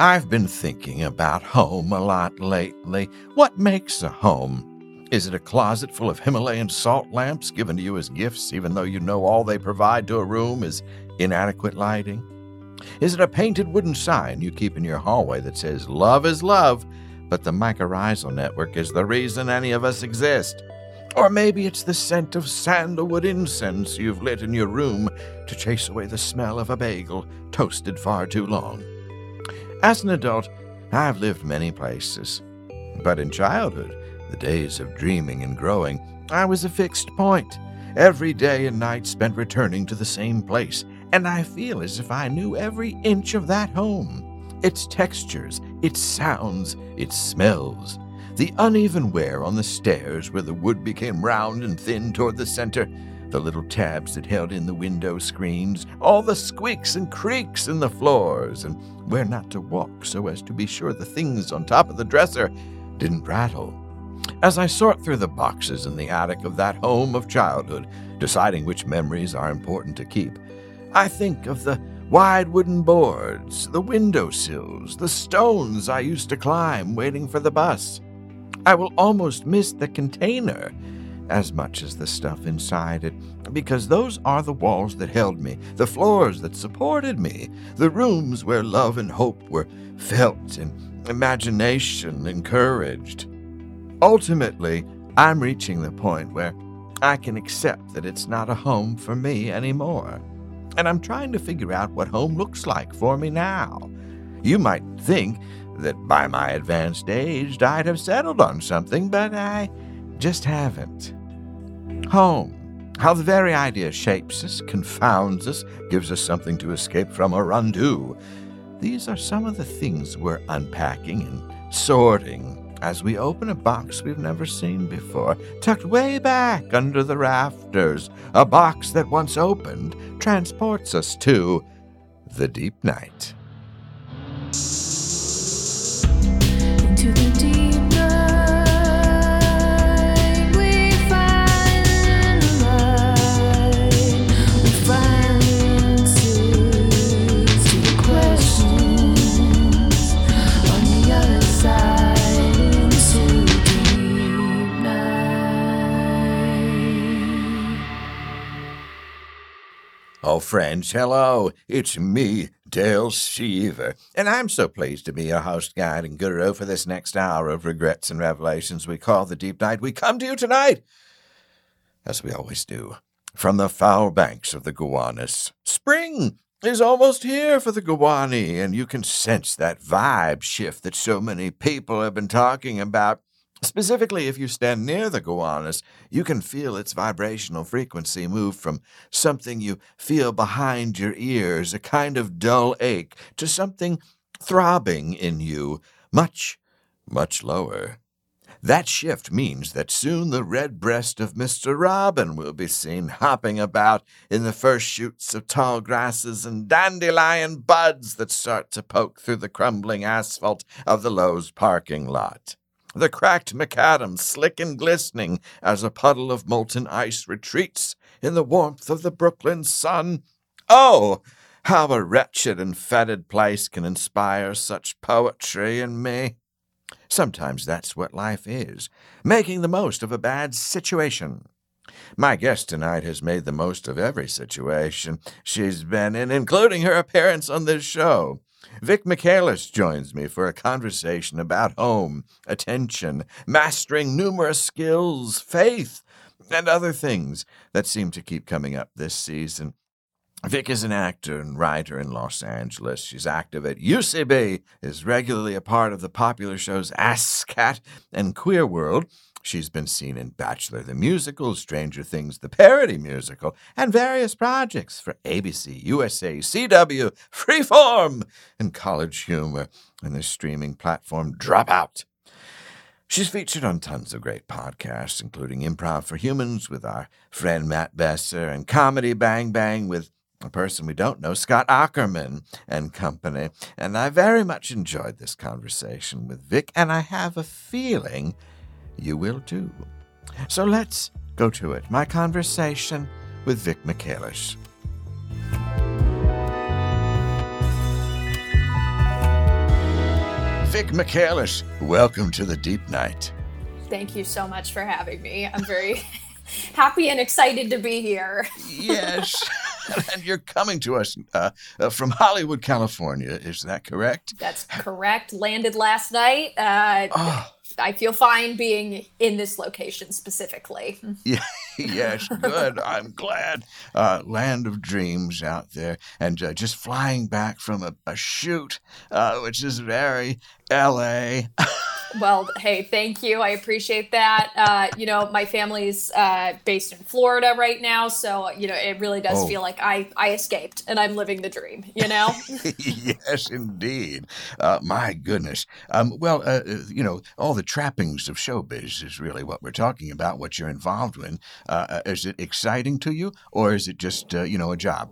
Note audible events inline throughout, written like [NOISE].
I've been thinking about home a lot lately. What makes a home? Is it a closet full of Himalayan salt lamps given to you as gifts, even though you know all they provide to a room is inadequate lighting? Is it a painted wooden sign you keep in your hallway that says, Love is love, but the mycorrhizal network is the reason any of us exist? Or maybe it's the scent of sandalwood incense you've lit in your room to chase away the smell of a bagel toasted far too long. As an adult, I've lived many places. But in childhood, the days of dreaming and growing, I was a fixed point. Every day and night spent returning to the same place, and I feel as if I knew every inch of that home. Its textures, its sounds, its smells. The uneven wear on the stairs where the wood became round and thin toward the center, the little tabs that held in the window screens, all the squeaks and creaks in the floors, and where not to walk so as to be sure the things on top of the dresser didn't rattle. As I sort through the boxes in the attic of that home of childhood, deciding which memories are important to keep, I think of the wide wooden boards, the window sills, the stones I used to climb waiting for the bus. I will almost miss the container as much as the stuff inside it, because those are the walls that held me, the floors that supported me, the rooms where love and hope were felt and imagination encouraged. Ultimately, I'm reaching the point where I can accept that it's not a home for me anymore. And I'm trying to figure out what home looks like for me now. You might think that by my advanced age I'd have settled on something, but I just haven't. Home. How the very idea shapes us, confounds us, gives us something to escape from or undo. These are some of the things we're unpacking and sorting as we open a box we've never seen before, tucked way back under the rafters. A box that, once opened, transports us to the deep night. Oh, friends, hello. It's me, Dale Seaver, and I'm so pleased to be your host, guide, and guru for this next hour of regrets and revelations we call the Deep Night. We come to you tonight, as we always do, from the foul banks of the Gowanus. Spring is almost here for the Gowani, and you can sense that vibe shift that so many people have been talking about. Specifically, if you stand near the Gowanus, you can feel its vibrational frequency move from something you feel behind your ears, a kind of dull ache, to something throbbing in you, much, much lower. That shift means that soon the red breast of Mr. Robin will be seen hopping about in the first shoots of tall grasses and dandelion buds that start to poke through the crumbling asphalt of the Lowe's parking lot. The cracked macadam slick and glistening as a puddle of molten ice retreats in the warmth of the Brooklyn sun. Oh, how a wretched and fetid place can inspire such poetry in me. Sometimes that's what life is making the most of a bad situation. My guest tonight has made the most of every situation she's been in, including her appearance on this show. Vic Michaelis joins me for a conversation about home, attention, mastering numerous skills, faith, and other things that seem to keep coming up this season. Vic is an actor and writer in Los Angeles. She's active at UCB, is regularly a part of the popular shows Ass Cat and Queer World. She's been seen in Bachelor the Musical, Stranger Things the Parody Musical, and various projects for ABC, USA, CW, Freeform, and College Humor, and the streaming platform Dropout. She's featured on tons of great podcasts, including Improv for Humans with our friend Matt Besser and Comedy Bang Bang with a person we don't know, Scott Aukerman and company. And I very much enjoyed this conversation with Vic, and I have a feeling you will too. So let's go to it. My conversation with Vic Michaelis. Vic Michaelis, welcome to the Deep Night. Thank you so much for having me. I'm very [LAUGHS] happy and excited to be here. Yes, [LAUGHS] and you're coming to us uh, uh, from Hollywood, California. Is that correct? That's correct. Landed last night. Uh, Oh, I feel fine being in this location specifically. [LAUGHS] yeah, yes, good. I'm glad. Uh, land of dreams out there, and uh, just flying back from a, a shoot, uh, which is very L.A. [LAUGHS] Well, hey, thank you. I appreciate that. Uh, you know, my family's uh, based in Florida right now, so you know, it really does Oh. feel like I I escaped and I'm living the dream. You know. [LAUGHS] yes, indeed. Uh, my goodness. Um, well, uh, uh, you know, all the trappings of showbiz is really what we're talking about. What you're involved in. Uh, uh, is it exciting to you, or is it just uh, you know a job?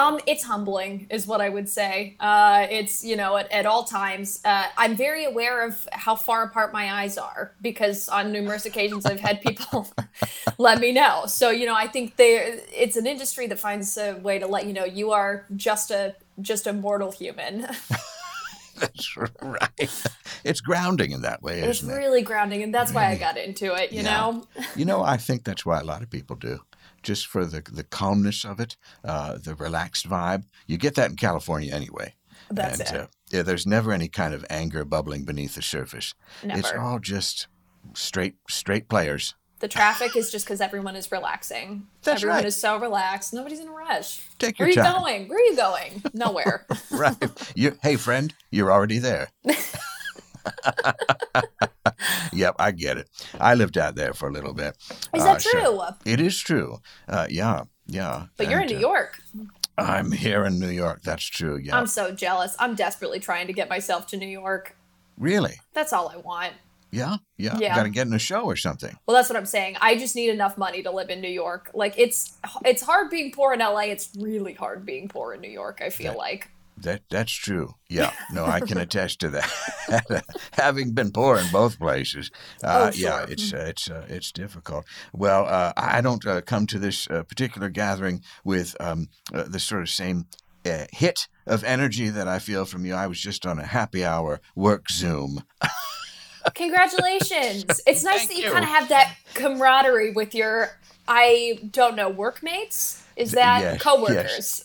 Um, it's humbling, is what I would say. Uh, it's you know at, at all times. Uh, I'm very aware of how far apart my eyes are because on numerous occasions I've had people [LAUGHS] let me know. So you know I think they it's an industry that finds a way to let you know you are just a just a mortal human. [LAUGHS] That's right. It's grounding in that way, it's isn't it? really grounding, and that's why I got into it. You Yeah. know. You know, I think that's why a lot of people do. Just for the the calmness of it, uh, the relaxed vibe. You get that in California anyway. That's and, it. Uh, yeah, there's never any kind of anger bubbling beneath the surface. Never. It's all just straight straight players. The traffic is just because everyone is relaxing. That's everyone right. is so relaxed. Nobody's in a rush. Take Where your are you going? Where are you going? [LAUGHS] Nowhere. right. You, hey, friend, you're already there. [LAUGHS] [LAUGHS] yep, I get it. I lived out there for a little bit. Is Uh, that so- true? it is true. Uh, yeah, yeah. But you're in New uh, York. I'm here in New York. That's true. Yeah. I'm so jealous. I'm desperately trying to get myself to New York. really? That's all I want. Yeah, yeah. Yeah. Got to get in a show or something. Well, that's what I'm saying. I just need enough money to live in New York. Like it's it's hard being poor in LA. It's really hard being poor in New York. I feel That- like. That that's true. Yeah. No, I can [LAUGHS] attest to that. [LAUGHS] Having been poor in both places, uh, Oh, yeah, it's uh, it's uh, it's difficult. Well, uh, I don't uh, come to this uh, particular gathering with um, uh, the sort of same. Uh, hit of energy that I feel from you. I was just on a happy hour work Zoom. [LAUGHS] Congratulations! it's nice Thank that you, you. kind of have that camaraderie with your I don't know workmates. Is that yes, coworkers?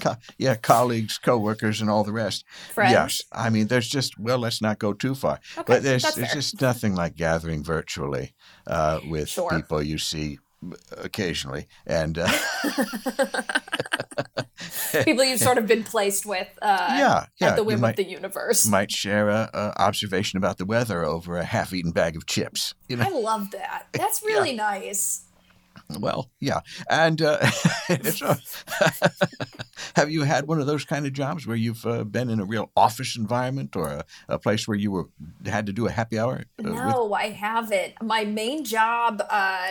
Co- yeah, colleagues, coworkers, and all the rest. Friends? Yes, I mean, there's just well, let's not go too far, Okay, but there's there's fair. just nothing like gathering virtually uh, with Sure. people you see occasionally, and uh, [LAUGHS] People you've sort of been placed with. Uh, yeah, yeah, At the whim might of the universe. might share a, a observation about the weather over a half-eaten bag of chips. You know, I love that. That's [LAUGHS] really nice. Well, yeah, and uh, [LAUGHS] [LAUGHS] have you had one of those kind of jobs where you've uh, been in a real office environment or a, a place where you were had to do a happy hour? uh, with- No, I haven't. My main job uh,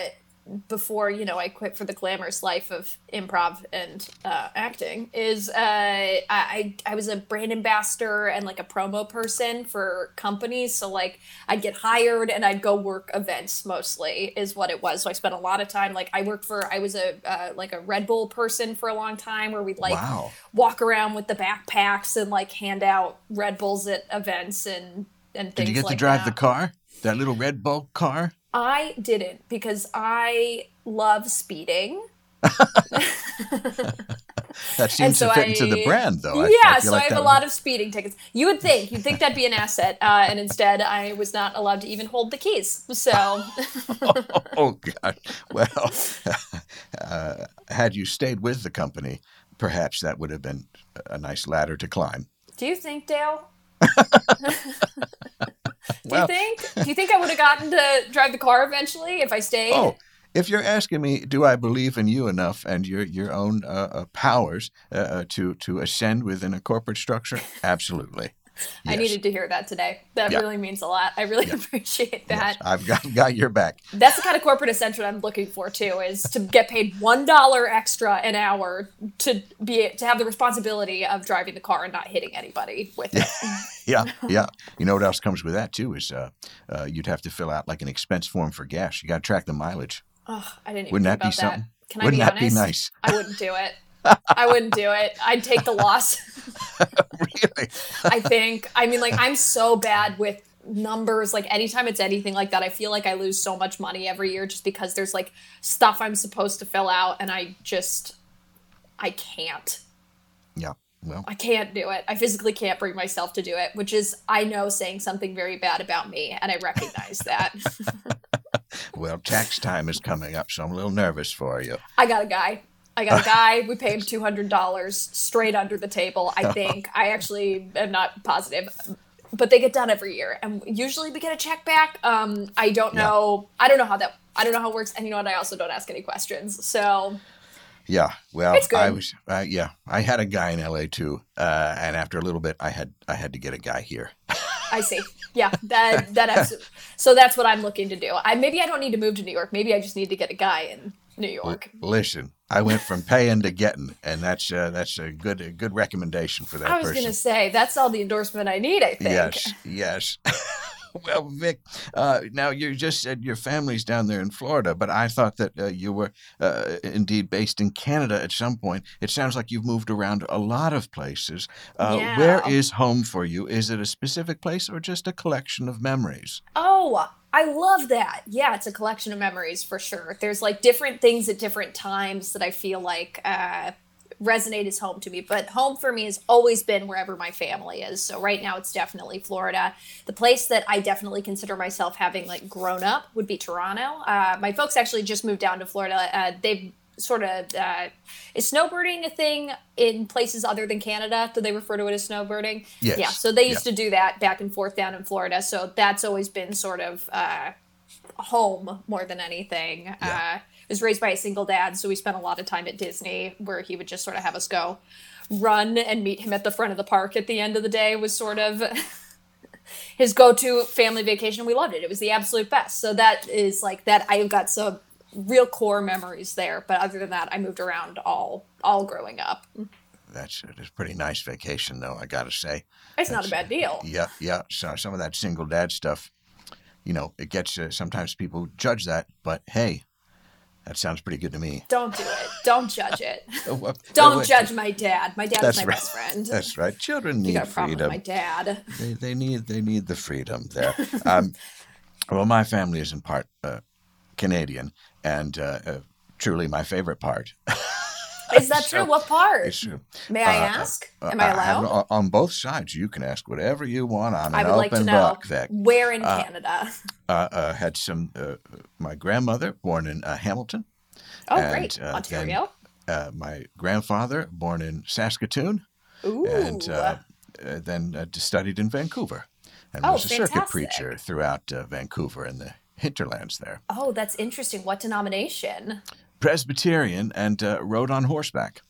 before you know I quit for the glamorous life of improv and uh, acting is uh, I I I was a brand ambassador and like a promo person for companies. So like I'd get hired and I'd go work events mostly is what it was. So I spent a lot of time like I worked for I was a uh, like a Red Bull person for a long time where we'd like Wow. walk around with the backpacks and like hand out Red Bulls at events and and things Did you get like to drive that. the car? That little Red Bull car? I didn't because I love speeding. [LAUGHS] That seems so to fit into the brand, though. I- yeah, I so like I have a would- lot of speeding tickets. You would think, you'd think that'd be an asset, uh, and instead I was not allowed to even hold the keys. So, [LAUGHS] Oh God! Well, [LAUGHS] uh, had you stayed with the company, perhaps that would have been a nice ladder to climb. do you think, Dale? [LAUGHS] do Well- you think? Do you think I would have gotten to drive the car eventually if I stayed? Oh, if you're asking me, do I believe in you enough and your your own uh, uh, powers uh, uh, to to ascend within a corporate structure? Absolutely. I needed to hear that today. That really means a lot. I really [LAUGHS] appreciate that. Yes, I've got got your back. That's the kind of corporate ascension I'm looking for too. Is to get paid one dollar extra an hour to be to have the responsibility of driving the car and not hitting anybody with it. [LAUGHS] Yeah, yeah. You know what else comes with that too is uh, uh, you'd have to fill out like an expense form for gas. You got to track the mileage. Oh, I didn't Wouldn't that be about something? that. Can I Wouldn't be that honest? be nice? I wouldn't do it. I wouldn't do it. I'd take the loss. [LAUGHS] really? I think. I mean, like, I'm so bad with numbers. Like, anytime it's anything like that, I feel like I lose so much money every year just because there's like stuff I'm supposed to fill out and I just, I can't. Yeah. Well, I can't do it. I physically can't bring myself to do it, which is, I know, saying something very bad about me, and I recognize that. [LAUGHS] well, tax time is coming up, so I'm a little nervous for you. I got a guy. I got a [LAUGHS] guy. We paid him two hundred dollars straight under the table. I think. [LAUGHS] I actually am not positive, but they get done every year, and usually we get a check back. Um, I don't Yeah. know. I don't know how that. I don't know how it works, and you know what? I also don't ask any questions. So Yeah, well, It's good. I was, uh, yeah, I had a guy in LA too, uh, and after a little bit, I had, I had to get a guy here. [LAUGHS] I see. Yeah, that that. Absolutely. So that's what I'm looking to do. I maybe I don't need to move to New York. Maybe I just need to get a guy in New York. Listen, I went from paying to getting, and that's, uh, that's a good, a good recommendation for that I was person. gonna say that's all the endorsement I need. I think. Yes, yes. [LAUGHS] well, Vic, uh, now you just said your family's down there in Florida, but I thought that uh, you were uh, indeed based in Canada at some point. It sounds like you've moved around a lot of places. Uh, Yeah. Where is home for you? Is it a specific place or just a collection of memories? Oh, I love that. Yeah, it's a collection of memories for sure. There's like different things at different times that I feel like uh, resonate as home to me. But home for me has always been wherever my family is. So right now it's definitely Florida. The place that I definitely consider myself having like grown up would be Toronto. Uh, my folks actually just moved down to Florida. Uh, they've sort of uh, is snowbirding a thing in places other than Canada? Do they refer to it as snowbirding? Yes. Yeah. So they used Yeah. to do that back and forth down in Florida. So that's always been sort of uh, home more than anything. Yeah. Uh, I was raised by a single dad, so we spent a lot of time at Disney, where he would just sort of have us go run and meet him at the front of the park at the end of the day was sort of [LAUGHS] his go-to family vacation. We loved it. It was the absolute best. So that is like that. I've got some real core memories there. But other than that, I moved around all all growing up. That's it's a pretty nice vacation, though. I got to say. It's not a bad deal. Yeah, yeah. So some of that single dad stuff, you know, it gets uh, sometimes people judge that, but hey, that sounds pretty good to me. Don't do it. Don't judge it. [LAUGHS] Don't judge my dad. My dad That's is my right. best friend. [LAUGHS] That's right. Children you need got a problem freedom. with my dad. They, they need they need the freedom there. [LAUGHS] um, well, my family is in part uh, Canadian, and uh, uh, truly my favorite part. [LAUGHS] Is that So, true? What part? is, uh, May I uh, ask? uh, Am I I'm- allowed? on- on both sides, you can ask whatever you want. I'm I an would like to open know book, Vic. where in Uh, Canada. Uh, uh, had some. Uh, my grandmother, born in uh, Hamilton. Oh, and, great. uh, Ontario. Uh, my grandfather, born in Saskatoon. Ooh. and uh, uh, then uh, studied in Vancouver and Oh, was a circuit preacher throughout uh, Vancouver and the hinterlands there. oh, that's interesting. What denomination? Presbyterian and uh, rode on horseback.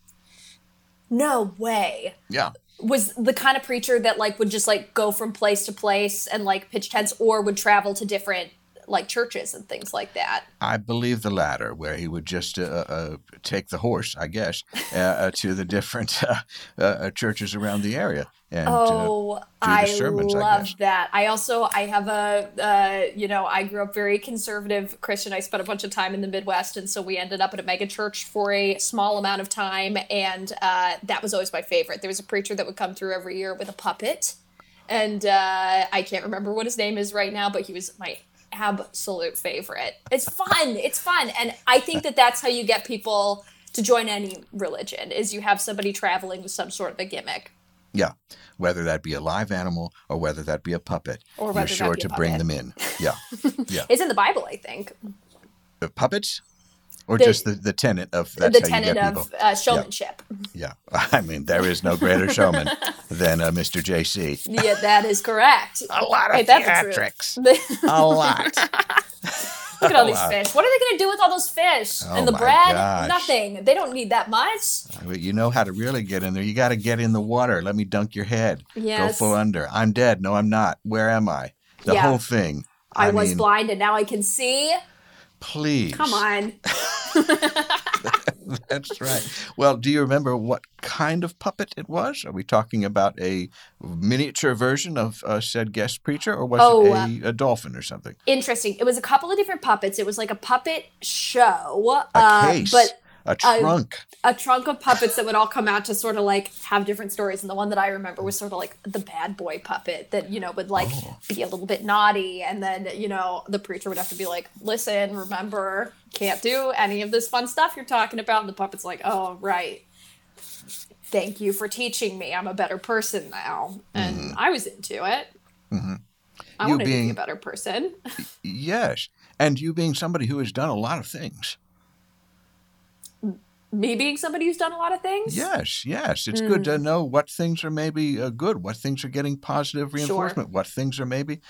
No way. Yeah. Was the kind of preacher that like would just like go from place to place and like pitch tents or would travel to different like churches and things like that. I believe the latter, where he would just uh, uh, take the horse, I guess, uh, uh, to the different [LAUGHS] uh, uh, churches around the area. And, Oh, I sermons, I love guess. that. I also I have a uh, you know I grew up very conservative Christian. I spent a bunch of time in the Midwest, and so we ended up at a mega church for a small amount of time, and uh, that was always my favorite. There was a preacher that would come through every year with a puppet, and uh, I can't remember what his name is right now, but he was my absolute favorite. It's fun. It's fun, and I think that that's how you get people to join any religion is you have somebody traveling with some sort of a gimmick. yeah, whether that be a live animal or whether that be a puppet, Or you're sure to bring them in. Yeah. [LAUGHS] Yeah. It's in the Bible, I think. Uh, puppets? Or The- just the, the tenet of that's the how you tenet get of uh, showmanship. Yeah, [LAUGHS] I mean there is no greater showman [LAUGHS] than uh, Mr. JC. Yeah, that is correct. A lot of Ain't that the truth? theatrics. [LAUGHS] A lot. Look at all these fish. What are they going to do with all those fish Oh and the bread? gosh. Nothing. They don't need that much. You know how to really get in there. You got to get in the water. Let me dunk your head. Yes. Go full under. I'm dead. No, I'm not. Where am I? The Yeah. whole thing. I, was mean, blind and now I can see. Please. Come on. [LAUGHS] That's right. Well, do you remember what kind of puppet it was? Are we talking about a miniature version of uh, said guest preacher, or was Oh, it a, a dolphin or something? Interesting. It was a couple of different puppets. It was like a puppet show. A uh, case. But A trunk. a trunk of puppets that would all come out to sort of like have different stories. And the one that I remember was sort of like the bad boy puppet that, you know, would like Oh. be a little bit naughty. And then, you know, the preacher would have to be like, listen, remember, can't do any of this fun stuff you're talking about. And the puppet's like, oh, right. Thank you for teaching me. I'm a better person now. And I was into it. I Mm-hmm. You wanted to be being- a better person. Yes. And you being somebody who has done a lot of things. Me being somebody who's done a lot of things. Yes, yes. It's good Hmm. to know what things are maybe uh, good, what things are getting positive reinforcement, what things are maybe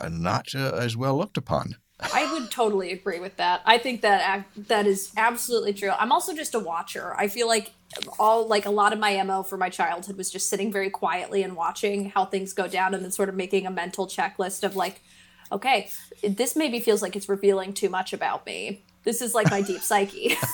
uh, not uh, as well looked upon. I would totally agree with that. I think that that is absolutely true. I'm also just a watcher. I feel like all like a lot of my mo for my childhood was just sitting very quietly and watching how things go down, and then sort of making a mental checklist of like, okay, this maybe feels like it's revealing too much about me. This is like my deep psyche. [LAUGHS]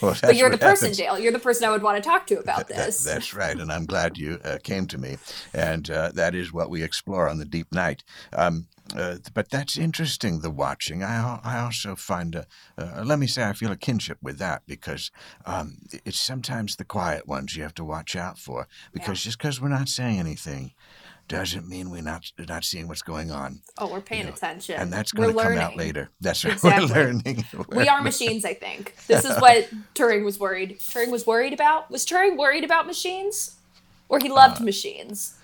Well, but you're the person, happens. Dale. You're the person I would want to talk to about That- this. that's right, and I'm glad you uh, came to me, and uh, that is what we explore on the deep night. Um, uh, but that's interesting. The watching, I I also find, a, uh, let me say, I feel a kinship with that because um, it's sometimes the quiet ones you have to watch out for because just because we're not saying anything doesn't mean we're not not seeing what's going on, oh, we're paying you know, attention. and that's going to come out later. That's right. [LAUGHS] Exactly. We're learning. We are machines, I think. [LAUGHS] This is what Turing was worried. Turing was worried about. Was Turing worried about machines? Or he loved Uh, machines?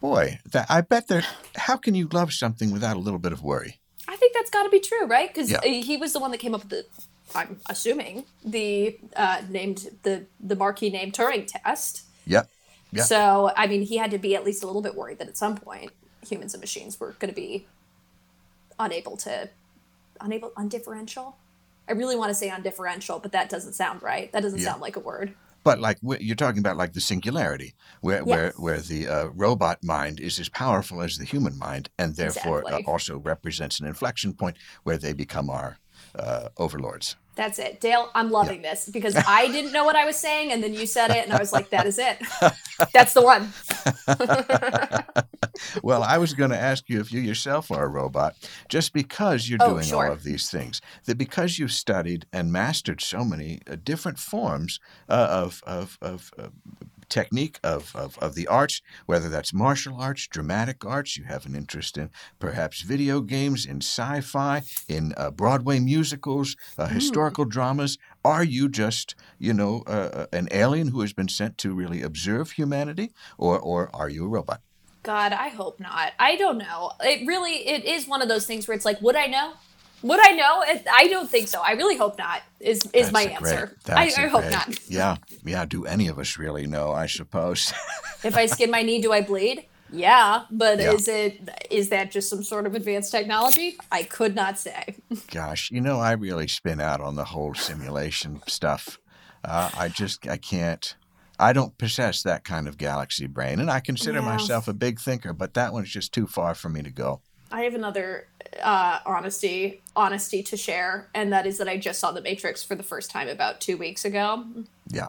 Boy, that, I bet there. How can you love something without a little bit of worry? I think that's got to be true, right? Because Yeah. he was the one that came up with the, I'm assuming, the uh, named the the marquee name Turing test. Yep. Yeah. So I mean, he had to be at least a little bit worried that at some point humans and machines were going to be unable to, unable undifferential. I really want to say undifferential, but that doesn't sound right. That doesn't Yeah. sound like a word. But like you're talking about, like the singularity, where where Yes. where the uh, robot mind is as powerful as the human mind, and therefore uh, also represents an inflection point where they become our uh, overlords. That's it. Dale, I'm loving this because I didn't know what I was saying and then you said it and I was like, that is it. [LAUGHS] That's the one. [LAUGHS] Well, I was going to ask you if you yourself are a robot, just because you're Oh, doing sure. all of these things. That because you've studied and mastered so many uh, different forms uh, of of of. Uh, technique of, of, of the arts, whether that's martial arts, dramatic arts, you have an interest in perhaps video games, in sci fi, in uh, Broadway musicals, uh, historical dramas. Are you just, you know, uh, an alien who has been sent to really observe humanity, or, or are you a robot? God, I hope not. I don't know. It really, it is one of those things where it's like, would I know? Would I know? I don't think so. I really hope not. Is is That's my a great- answer? I, I hope great- not. Yeah, [LAUGHS] yeah. Do any of us really know? I suppose. If I skin my knee, do I bleed? Yeah, but Yeah. is it is that just some sort of advanced technology? I could not say. [LAUGHS] Gosh, you know, I really spin out on the whole simulation stuff. Uh, I just, I can't. I don't possess that kind of galaxy brain, and I consider Yeah. myself a big thinker, but that one's just too far for me to go. I have another uh, honesty honesty to share, and that is that I just saw The Matrix for the first time about two weeks ago. Yeah,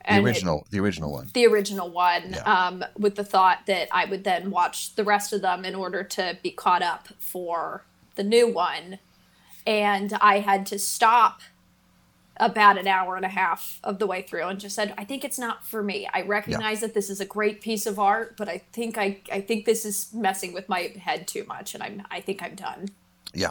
the And it- original, the original one. the original one, Yeah. um, with the thought that I would then watch the rest of them in order to be caught up for the new one. And I had to stop about an hour and a half of the way through and just said, I think it's not for me. I recognize that this is a great piece of art, but I think I, I think this is messing with my head too much and I'm I think I'm done. Yeah,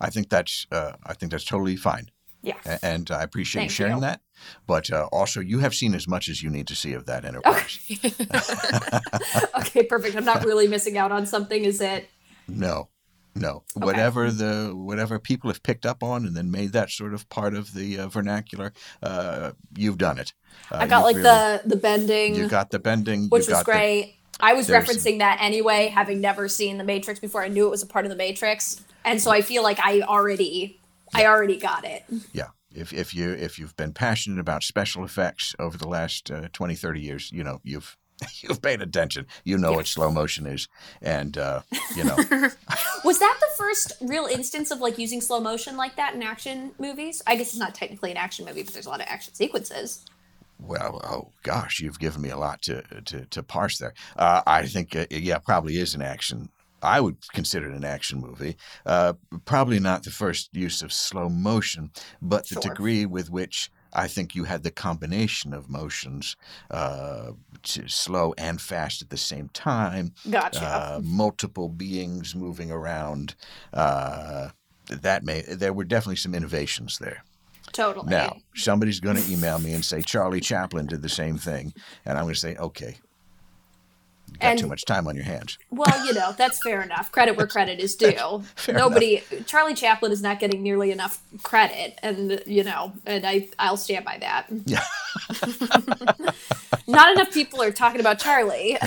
I think that's, uh, I think that's totally fine. Yeah. A- And I appreciate Thank you sharing you. that. But uh, also, you have seen as much as you need to see of that [LAUGHS] enterprise. [LAUGHS] okay, perfect. I'm not really missing out on something, is it? No, no. Whatever the whatever people have picked up on and then made that sort of part of the uh, vernacular, uh, you've done it. Uh, I got like really- the the bending You got the bending, which you was got the- great. I was referencing that anyway, having never seen the Matrix before. I knew it was a part of the Matrix, and so I feel like I already, I already got it. yeah. If if you if you've been passionate about special effects over the last uh, 20, 30 years, you know you've [LAUGHS] you've paid attention. You know what slow motion is, and uh, you know [LAUGHS] Was that the first real instance of like using slow motion like that in action movies? I guess it's not technically an action movie, but there's a lot of action sequences. Well, oh gosh, you've given me a lot to to, to parse there. Uh, I think, uh, yeah, probably is an action I would consider it an action movie. Uh, probably not the first use of slow motion, but the Sure. degree with which I think you had the combination of motions, uh, slow and fast at the same time, Gotcha. uh, multiple beings moving around. Uh, that may there were definitely some innovations there. totally. Now, somebody's going to email me and say Charlie Chaplin did the same thing, and I'm going to say, okay, got And- too much time on your hands. Well, you know, that's fair enough. Credit where credit is [LAUGHS] due. Nobody Charlie Chaplin is not getting nearly enough credit and you know, and I I'll stand by that. Yeah. [LAUGHS] not enough people are talking about Charlie. [LAUGHS]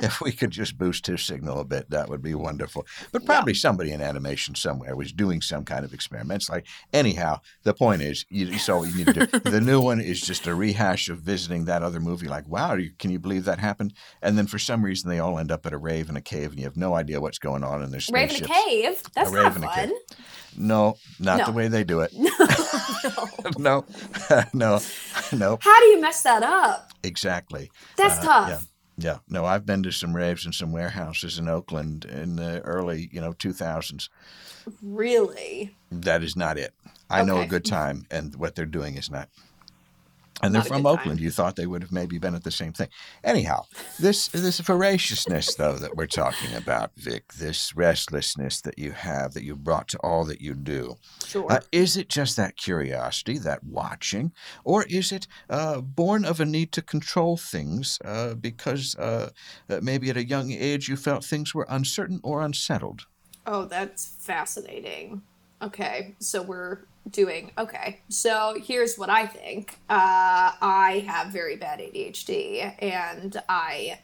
if we could just boost his signal a bit, that would be wonderful. But probably somebody in animation somewhere was doing some kind of experiments. Like, anyhow, the point is, you, saw what you need to do. [LAUGHS] the new one is just a rehash of visiting that other movie. Like, wow, you, can you believe that happened? And then for some reason, they all end up at a rave in a cave, and you have no idea what's going on in their Raven spaceships. a cave. That's A not rave in a cave. No, not No. the way they do it. [LAUGHS] no, no, [LAUGHS] no, no. How do you mess that up? exactly. That's Uh, tough. Yeah. Yeah, no, I've been to some raves and some warehouses in Oakland in the early, you know, 2000s. Really? That is not it. I know a good time, and what they're doing is not. And they're from. Oakland. You thought they would have maybe been at the same thing. Anyhow, this this voraciousness, though, that we're talking about, Vic, this restlessness that you have, that you brought to all that you do, Sure. uh, is it just that curiosity, that watching, or is it uh, born of a need to control things uh, because uh, uh, maybe at a young age you felt things were uncertain or unsettled? Oh, that's fascinating. Okay, so we're doing okay. So here's what I think. Uh, I have very bad ADHD, and I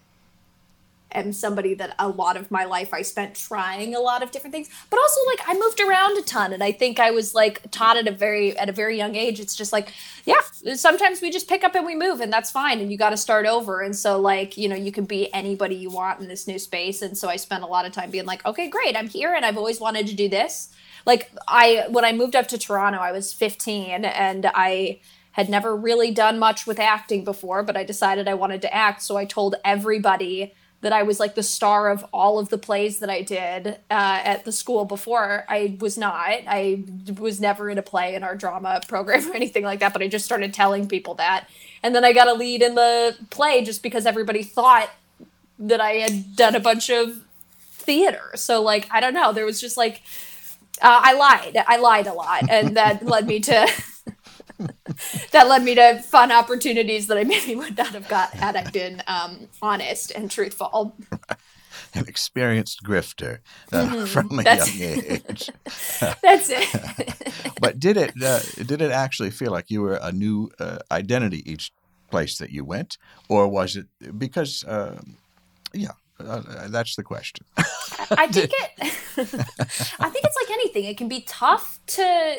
am somebody that a lot of my life I spent trying a lot of different things, but also like I moved around a ton, and I think I was like taught at a very at a very young age. It's just like, yeah, sometimes we just pick up and we move, and that's fine, and you got to start over. And so like you know you can be anybody you want in this new space, and so I spent a lot of time being like, okay, great, I'm here, and I've always wanted to do this. Like I when I moved up to Toronto, I was 15, and I had never really done much with acting before, but I decided I wanted to act, so I told everybody that I was like the star of all of the plays that I did uh, at the school before. I was not. I was never in a play in our drama program [LAUGHS] or anything like that, but I just started telling people that. And then I got a lead in the play just because everybody thought that I had done a bunch of theater. So, like, I don't know. There was just like, uh, I lied. I lied a lot. And that [LAUGHS] led me to. [LAUGHS] that led me to fun opportunities that I maybe would not have got had I been um, honest and truthful. [LAUGHS] An experienced grifter uh, from a Mm-hmm. That's- young age. That's it. but did it uh, did it actually feel like you were a new uh, identity each place that you went, or was it because? Uh, yeah, uh, that's the question. I think it. [LAUGHS] I think it's like anything. It can be tough to.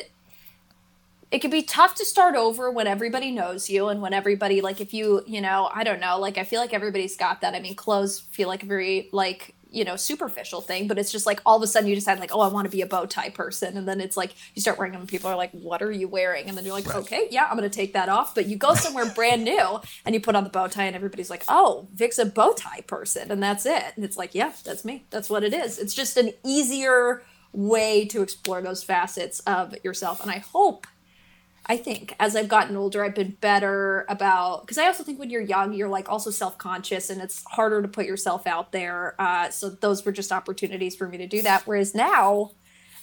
It can be tough to start over when everybody knows you and when everybody like if you you know I don't know like I feel like everybody's got that. I mean, clothes feel like very like you know superficial thing, but it's just like all of a sudden you decide like oh I want to be a bow tie person, and then it's like you start wearing them, and people are like what are you wearing, and then you're like Right. okay yeah I'm gonna take that off, but you go somewhere [LAUGHS] brand new and you put on the bow tie, and everybody's like oh Vic's a bow tie person, and that's it, and it's like yeah that's me, that's what it is. It's just an easier way to explore those facets of yourself, and I hope I think as I've gotten older, I've been better about because I also think when you're young, you're like also self conscious and it's harder to put yourself out there. Uh, so those were just opportunities for me to do that. Whereas now,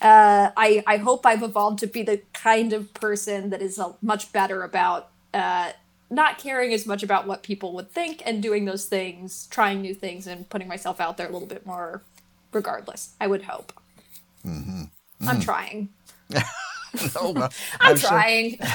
uh, I I hope I've evolved to be the kind of person that is uh, much better about uh, not caring as much about what people would think and doing those things, trying new things, and putting myself out there a little bit more. Regardless, I would hope. I'm trying. [LAUGHS] [LAUGHS] oh, well, [LAUGHS] I'm so- trying. [LAUGHS]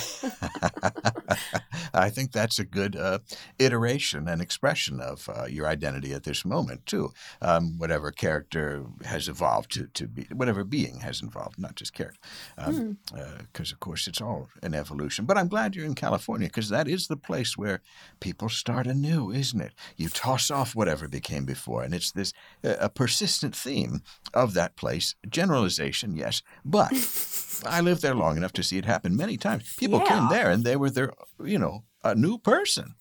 I think that's a good uh, iteration and expression of uh, your identity at this moment too. Um, whatever character has evolved to, to be, whatever being has evolved, not just character, because of course it's all an evolution. But I'm glad you're in California because that is the place where people start anew, isn't it? You toss off whatever became before, and it's this uh, a persistent theme of that place. Generalization, yes, but I lived there long enough to see it happen many times. People came there and they were their, you know, a new person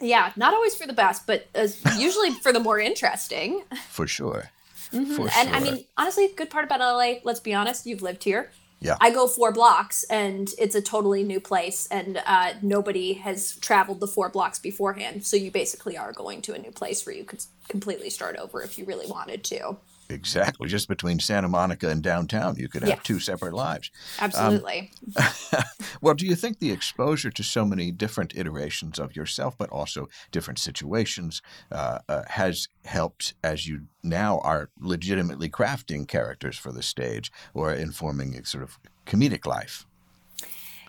Yeah, not always for the best, but uh, usually for the more interesting. [LAUGHS] for sure. Mm-hmm. and I mean, honestly, good part about LA, let's be honest, you've lived here. Yeah. I go four blocks and it's a totally new place and uh, nobody has traveled the four blocks beforehand. So you basically are going to a new place where you could completely start over if you really wanted to. Exactly. Just between Santa Monica and downtown, you could have Yeah. two separate lives. Absolutely. [LAUGHS] Well, do you think the exposure to so many different iterations of yourself, but also different situations, uh, uh, has helped as you now are legitimately crafting characters for the stage or informing a sort of comedic life?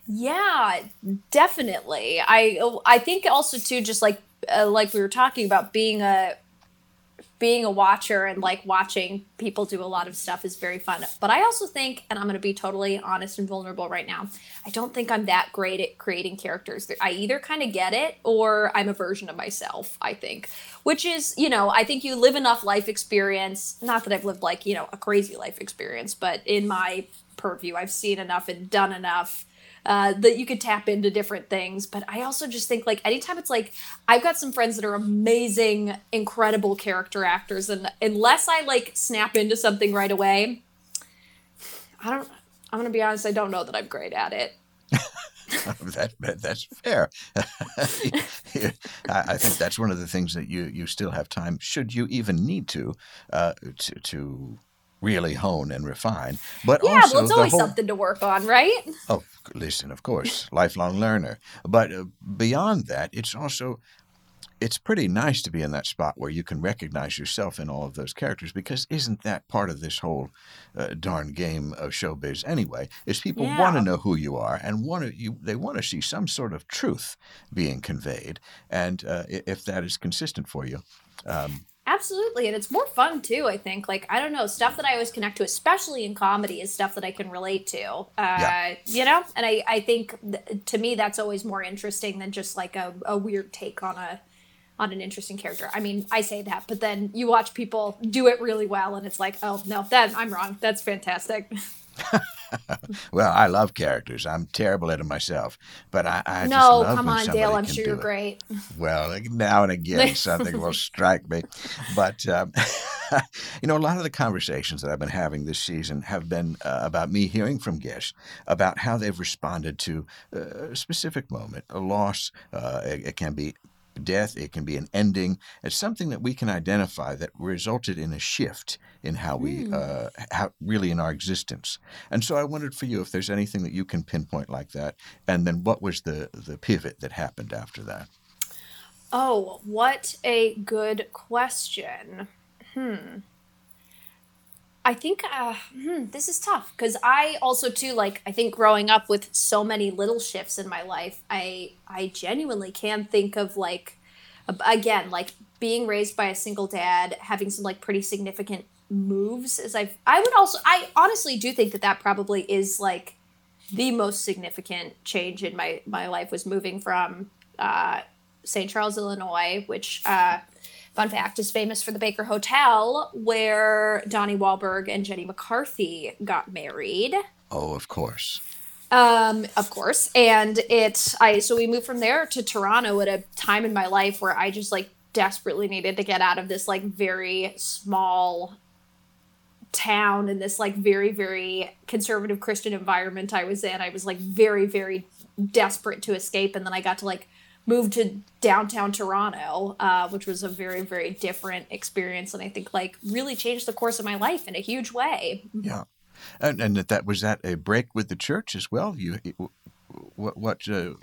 Yeah, definitely. I I think also too, just like uh, like we were talking about being a being a watcher and like watching people do a lot of stuff is very fun. But I also think, and I'm going to be totally honest and vulnerable right now, I don't think I'm that great at creating characters. I either kind of get it or I'm a version of myself, I think. Which is, you know, I think you live enough life experience. Not that I've lived like, you know, a crazy life experience, but in my purview, I've seen enough and done enough uh, that you could tap into different things. But I also just think like anytime it's like I've got some friends that are amazing, incredible character actors, and unless I like snap into something right away, I don't. I'm gonna be honest. I don't know that I'm great at it. [LAUGHS] that, that that's fair. [LAUGHS] I, I think that's one of the things that you you still have time, should you even need to, uh, to to really hone and refine. But Yeah, also well, it's always whole, something to work on, right? Oh, listen, of course, lifelong learner. But uh, beyond that, it's also it's pretty nice to be in that spot where you can recognize yourself in all of those characters because isn't that part of this whole uh, darn game of showbiz anyway is people want to know who you are and want to you they want to see some sort of truth being conveyed and uh, if that is consistent for you um, Absolutely, and it's more fun too. I think, like I don't know, stuff that I always connect to, especially in comedy, is stuff that I can relate to. Uh, Yeah. You know, and I I think th- to me that's always more interesting than just like a, a weird take on a on an interesting character. I mean, I say that, but then you watch people do it really well, and it's like, oh no, that I'm wrong. That's fantastic. [LAUGHS] [LAUGHS] well i love characters i'm terrible at it myself but i, I just no, come on, Dale. I'm sure you're it. great. Well, now and again, [LAUGHS] something will strike me. But, um, [LAUGHS] you know, a lot of the conversations that I've been having this season have been uh, about me hearing from guests about how they've responded to uh, a specific moment, a loss. Uh, it, it can be death, it can be an ending. It's something that we can identify that resulted in a shift in how we, uh, how really in our existence. And so I wondered for you if there's anything that you can pinpoint like that. And then what was the, the pivot that happened after that? Oh, what a good question. Hmm. I think uh, hmm, this is tough because I also too like I think growing up with so many little shifts in my life, I I genuinely can think of like again like being raised by a single dad, having some like pretty significant moves. As I I would also I honestly do think that that probably is like the most significant change in my my life was moving from uh, St. Charles, Illinois, which, uh, fun fact, is famous for the Baker Hotel, where Donnie Wahlberg and Jenny McCarthy got married. Oh, of course. Um, of course. And it, I, so we moved from there to Toronto at a time in my life where I just like desperately needed to get out of this like very small town and this like very, very conservative Christian environment I was in. I was like very, very desperate to escape. And then I got to like move to downtown Toronto, uh, which was a very, very different experience. And I think like really changed the course of my life in a huge way. Yeah, and and that, that was that a break with the church as well. You, what what uh,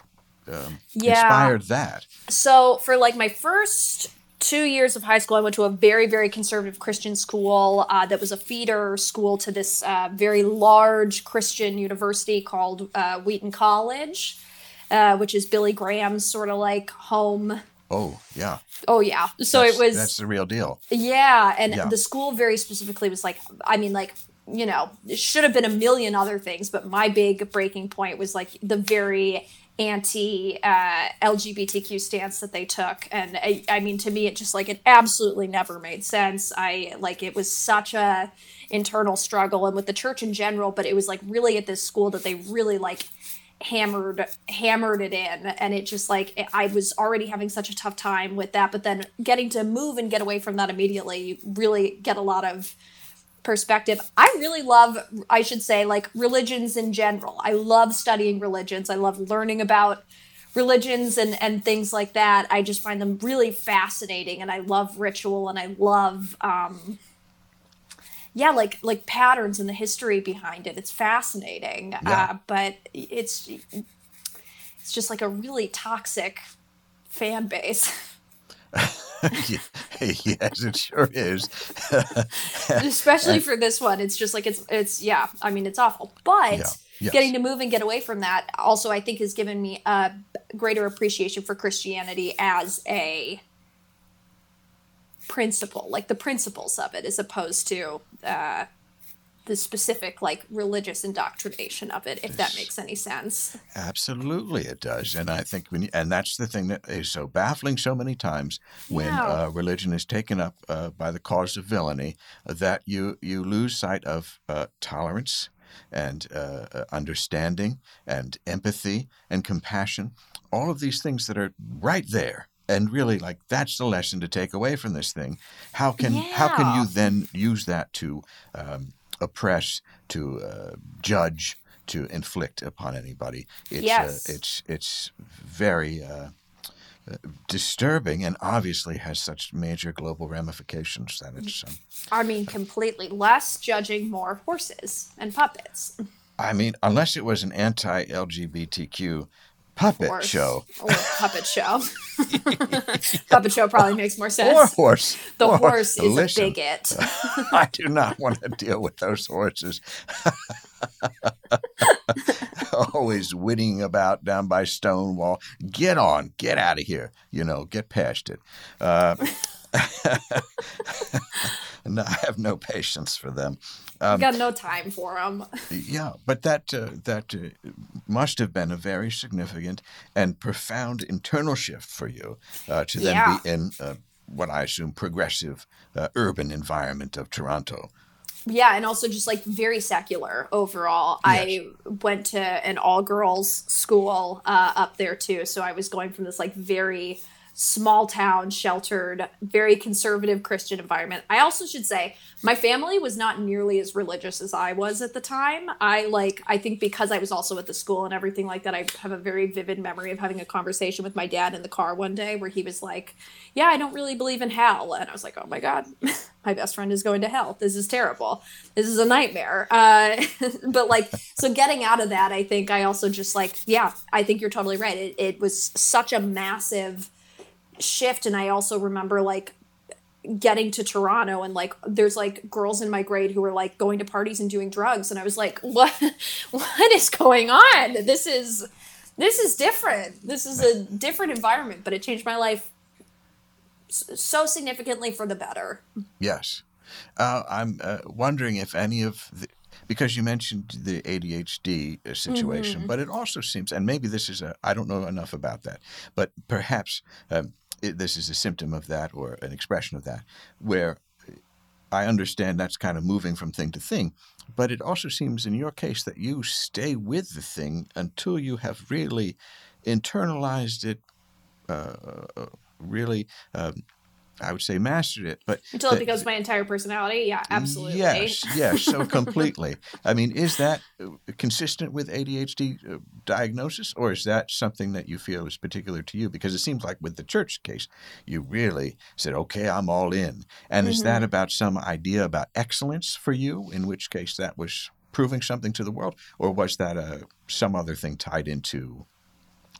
um, Yeah. inspired that? So for like my first two years of high school, I went to a very, very conservative Christian school uh, that was a feeder school to this uh, very large Christian university called uh, Wheaton College, uh, which is Billy Graham's sort of like home. Oh, yeah. Oh yeah, so That's- it was that's the real deal. yeah, and Yeah. the school very specifically was like, I mean, like, you know, it should have been a million other things, but my big breaking point was like the very anti uh, LGBTQ stance that they took. And I, I mean, to me, it just like, it absolutely never made sense. I like, it was such a internal struggle and with the church in general, but it was like really at this school that they really like hammered hammered it in. And it just like it, i was already having such a tough time with that. But then getting to move and get away from that immediately you really get a lot of perspective. I really love i should say like religions in general. I love studying religions. I love learning about religions and and things like that. I just find them really fascinating. And i love ritual and i love um yeah like like patterns and the history behind it it's fascinating Yeah. uh, but it's it's just like a really toxic fan base [LAUGHS] [LAUGHS] yes, it sure is. [LAUGHS] especially for this one it's just like it's it's yeah i mean it's awful but Yeah, yes. getting to move and get away from that also i think has given me a greater appreciation for christianity as a principle like the principles of it as opposed to uh the specific like religious indoctrination of it if that makes any sense Absolutely, it does, and I think when you, and that's the thing that is so baffling so many times when Yeah. uh, religion is taken up uh, by the cause of villainy that you you lose sight of uh, tolerance and uh, uh, understanding and empathy and compassion, all of these things that are right there. And really, like that's the lesson to take away from this thing. How can how can you then use that to um, oppress, to uh, judge, to inflict upon anybody? It's Yes. uh, it's it's very uh, uh, disturbing, and obviously has such major global ramifications that it's. Um, i mean completely less judging more horses and puppets I mean, unless it was an anti-LGBTQ puppet Horse. show or puppet show [LAUGHS] puppet show probably makes more sense or horse, the or- horse is Listen, a bigot [LAUGHS] I do not want to deal with those horses. [LAUGHS] Always whittling about down by Stonewall. Get on, get out of here. You know, get past it. Uh, no, I have no patience for them. Um, got no time for them [LAUGHS] yeah, but that uh, that uh, must have been a very significant and profound internal shift for you uh, to then Yeah. be in uh, what I assume progressive uh, urban environment of Toronto. Yeah, and also just like very secular overall. I went to an all girls school uh, up there too, so I was going from this like very small town, sheltered, very conservative Christian environment. I also should say my family was not nearly as religious as I was at the time. I like I think because I was also at the school and everything like that, I have a very vivid memory of having a conversation with my dad in the car one day where he was like, "Yeah, I don't really believe in hell," and I was like, "Oh my god, [LAUGHS] my best friend is going to hell. This is terrible. This is a nightmare." Uh, [LAUGHS] but like, so getting out of that, I think I also just like, yeah, I think you're totally right. It, it was such a massive shift, and I also remember like getting to Toronto and like there's like girls in my grade who were like going to parties and doing drugs and I was like [LAUGHS] what? What is going on? This is this is different. This is a different environment. But it changed my life so significantly for the better. Yes, uh, I'm uh, wondering if any of the because you mentioned the ADHD uh, situation, but it also seems, and maybe this is a I don't know enough about that, but perhaps um, it, this is a symptom of that or an expression of that, where I understand that's kind of moving from thing to thing, but it also seems in your case that you stay with the thing until you have really internalized it, uh, really, um, I would say mastered it. But until it becomes my entire personality yeah absolutely Yes, yes, so completely. [LAUGHS] I mean, is that uh, consistent with ADHD uh, diagnosis, or is that something that you feel is particular to you? Because it seems like with the church case, you really said, "Okay, I'm all in." And is that about some idea about excellence for you? In which case, that was proving something to the world, or was that uh, some other thing tied into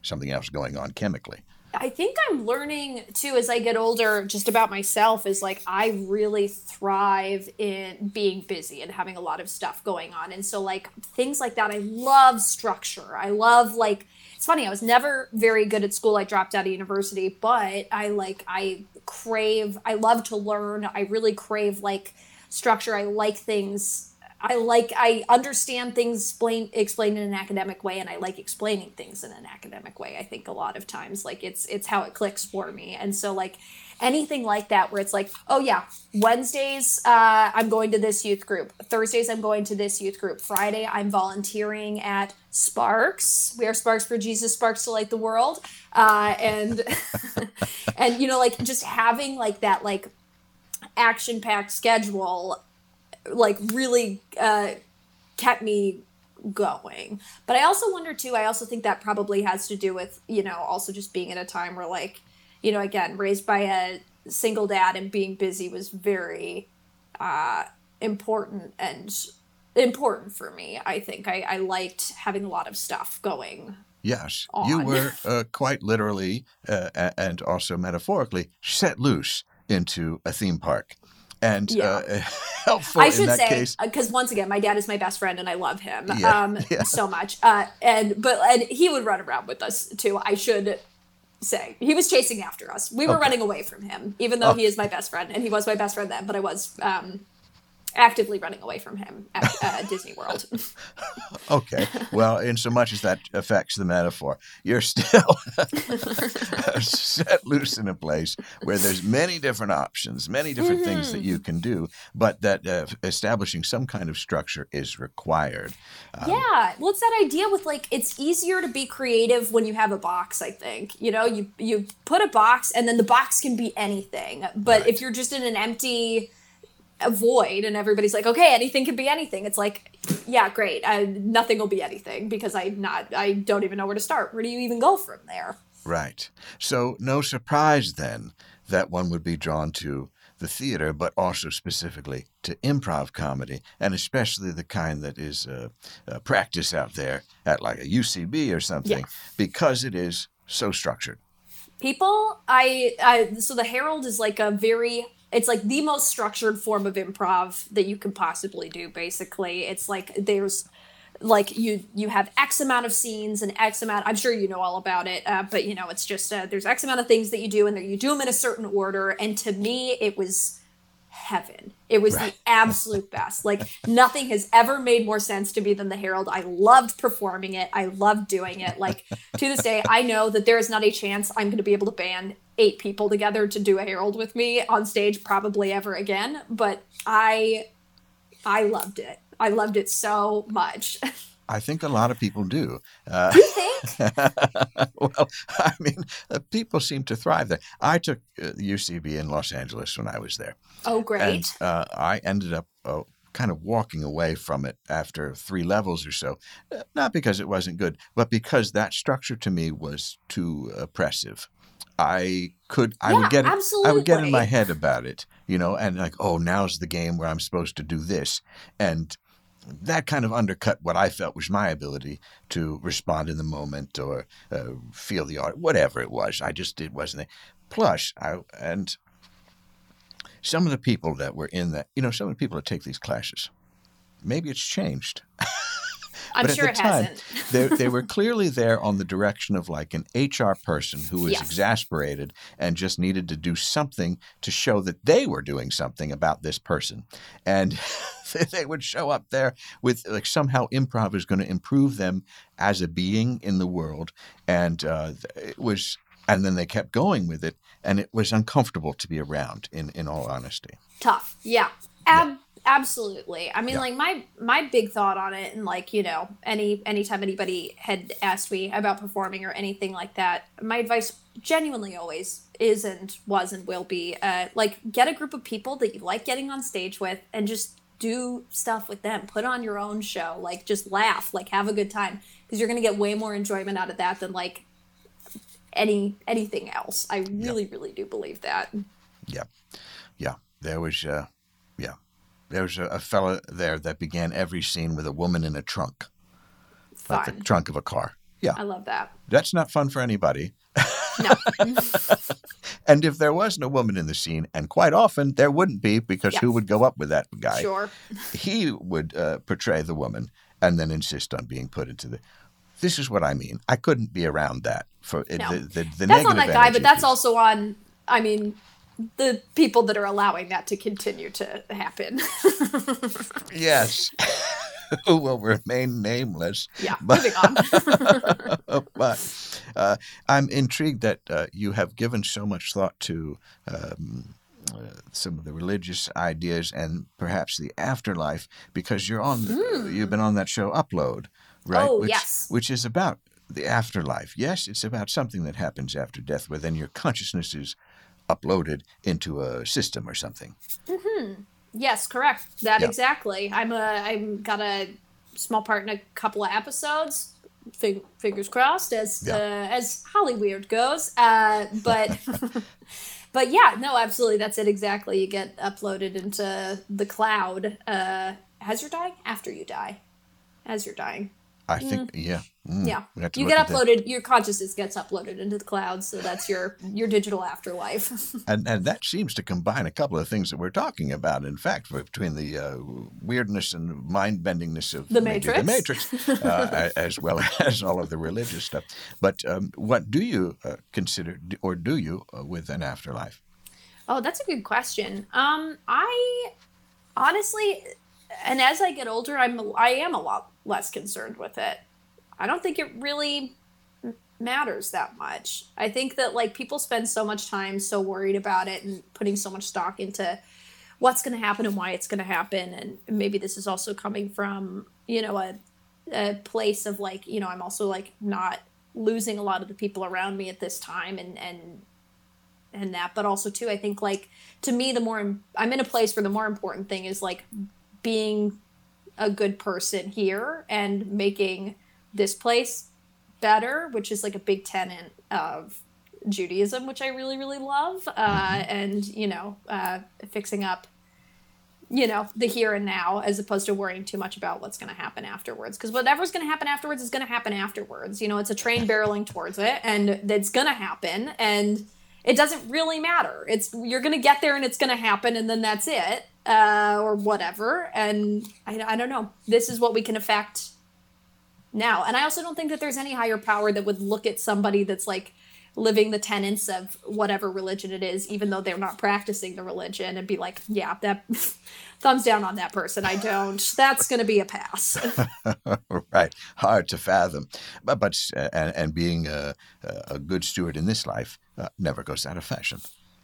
something else going on chemically? I think I'm learning too as I get older just about myself is like I really thrive in being busy and having a lot of stuff going on. And so like things like that I love structure. I love like it's funny, I was never very good at school. I dropped out of university, but I like I crave I love to learn. I really crave like structure. I like things I like I understand things explain explained in an academic way and I like explaining things in an academic way. I think a lot of times like it's it's how it clicks for me. And so like anything like that where it's like, oh yeah, Wednesdays uh, I'm going to this youth group, Thursdays I'm going to this youth group, Friday I'm volunteering at Sparks. We are Sparks for Jesus, Sparks to Light the World, uh, and [LAUGHS] and you know like just having like that like action packed schedule like really uh, kept me going. But I also wonder too, I also think that probably has to do with, you know, also just being at a time where like, you know, again, raised by a single dad and being busy was very uh important and important for me. I think I, I liked having a lot of stuff going. Yes, you were [LAUGHS] uh, quite literally uh, and also metaphorically set loose into a theme park. And uh, [LAUGHS] helpful I in should that say case. because once again, my dad is my best friend and I love him Yeah, um, [LAUGHS] yeah. so much. Uh, and but and he would run around with us too. I should say he was chasing after us. We were Okay. running away from him, even though Oh. he is my best friend and he was my best friend then. But I was um, actively running away from him at uh, Disney World. [LAUGHS] Okay. Well, in so much as that affects the metaphor, you're still [LAUGHS] set loose in a place where there's many different options, many different things that you can do, but that uh, establishing some kind of structure is required. Um, yeah, well, it's that idea with like it's easier to be creative when you have a box. I think you know you you put a box and then the box can be anything. But Right. if you're just in an empty a void and everybody's like, okay, anything can be anything. It's like, yeah, great. I, nothing will be anything because I not I don't even know where to start. Where do you even go from there? Right. So, no surprise then that one would be drawn to the theater, but also specifically to improv comedy, and especially the kind that is uh, uh, practiced out there at like a UCB or something, because it is so structured. people I, I so the herald is like a very it's like the most structured form of improv that you can possibly do basically. It's like there's like you you have x amount of scenes and x amount i'm sure you know all about it uh, but you know it's just uh, there's x amount of things that you do and that you do them in a certain order and to me it was heaven. It was Right. the [LAUGHS] absolute best. Like nothing has ever made more sense to me than the herald. I loved performing it. I loved doing it. Like to this day i know that there is not a chance i'm going to be able to band eight people together to do a herald with me on stage probably ever again but i i loved it i loved it so much [LAUGHS] I think a lot of people do. Uh, you think [LAUGHS] well, I mean, uh, people seem to thrive there. I took uh, UCB in Los Angeles when I was there. oh great And uh, I ended up uh, kind of walking away from it after three levels or so. Uh, Not because it wasn't good, but because that structure to me was too oppressive. I could, I Yeah, would get, it, I would get in my head about it, you know, and like, oh, now's the game where I'm supposed to do this, and that kind of undercut what I felt was my ability to respond in the moment or uh, feel the art, whatever it was. I just it wasn't there. Plus, I and some of the people that were in that, you know, some of the people that take these classes, maybe it's changed. [LAUGHS] i'm but sure at it the time, hasn't they, they [LAUGHS] were clearly there on the direction of like an HR person who was Yes. exasperated and just needed to do something to show that they were doing something about this person. And [LAUGHS] they would show up there with like somehow improv is going to improve them as a being in the world. And uh, it was, and then they kept going with it. And it was uncomfortable to be around, in, in all honesty. tough yeah Ab- absolutely. I mean Yeah. like my my big thought on it and like you know any anytime anybody had asked me about performing or anything like that my advice genuinely always is and was and will be uh like get a group of people that you like getting on stage with and just do stuff with them. Put on your own show. Like just laugh. Like have a good time. Because you're gonna get way more enjoyment out of that than like any anything else. I really really do believe that. Yeah, yeah. There was, uh, yeah, there was a, a fella there that began every scene with a woman in a trunk, like the trunk of a car. Yeah, i love that that's not fun for anybody. no [LAUGHS] And if there wasn't a woman in the scene, and quite often there wouldn't be, because Yeah. who would go up with that guy? Sure. [LAUGHS] He would uh, portray the woman and then insist on being put into the. This is what I mean. I couldn't be around that for No. the, the, the That's on negative that guy, but that's also on, I mean, the people that are allowing that to continue to happen. [LAUGHS] Yes. [LAUGHS] Who will remain nameless. yeah, But- moving on. [LAUGHS] but Uh, I'm intrigued that uh, you have given so much thought to um, uh, some of the religious ideas and perhaps the afterlife because you're on. You've been on that show Upload, right? Oh, which, yes. Which is about the afterlife. Yes, it's about something that happens after death, where then your consciousness is uploaded into a system or something. Mm-hmm. Yes, correct. That Yeah. exactly. I'm a I'm got a small part in a couple of episodes. Fig, fingers crossed, as Yeah. uh, as Hollyweird goes. Uh, but [LAUGHS] but yeah, no, absolutely, that's it exactly. You get uploaded into the cloud uh, as you're dying, after you die, as you're dying. I think, yeah. Mm, Yeah, have to you get uploaded. Your consciousness gets uploaded into the cloud, so that's your your digital afterlife. [LAUGHS] And, and that seems to combine a couple of things that we're talking about. In fact, between the uh, weirdness and mind bendingness of The maybe the Matrix. Matrix, [LAUGHS] uh, as well [LAUGHS] as all of the religious stuff. But um, what do you uh, consider, or do you, uh, with an afterlife? Oh, that's a good question. Um, I honestly, and as I get older, I'm I am a lot less concerned with it. I don't think it really matters that much. I think that like people spend so much time so worried about it and putting so much stock into what's going to happen and why it's going to happen and maybe this is also coming from, you know, a a place of like, you know, I'm also like not losing a lot of the people around me at this time and and and that but also too i think like to me the more i'm in a place where the more important thing is like being a good person here and making this place better which is like a big tenet of judaism which i really really love uh, and you know uh, fixing up you know the here and now as opposed to worrying too much about what's going to happen afterwards. Because whatever's going to happen afterwards is going to happen afterwards. You know it's a train [LAUGHS] barreling towards it and it's going to happen and it doesn't really matter. It's you're going to get there and it's going to happen and then that's it uh, or whatever. And I, I don't know. This is what we can affect now. And i also don't think that there's any higher power that would look at somebody that's like living the tenets of whatever religion it is even though they're not practicing the religion and be like yeah that [LAUGHS] thumbs down on that person. I don't. That's going to be a pass. [LAUGHS] [LAUGHS] Right, hard to fathom. But, but uh, and, and being a, a good steward in this life uh, never goes out of fashion.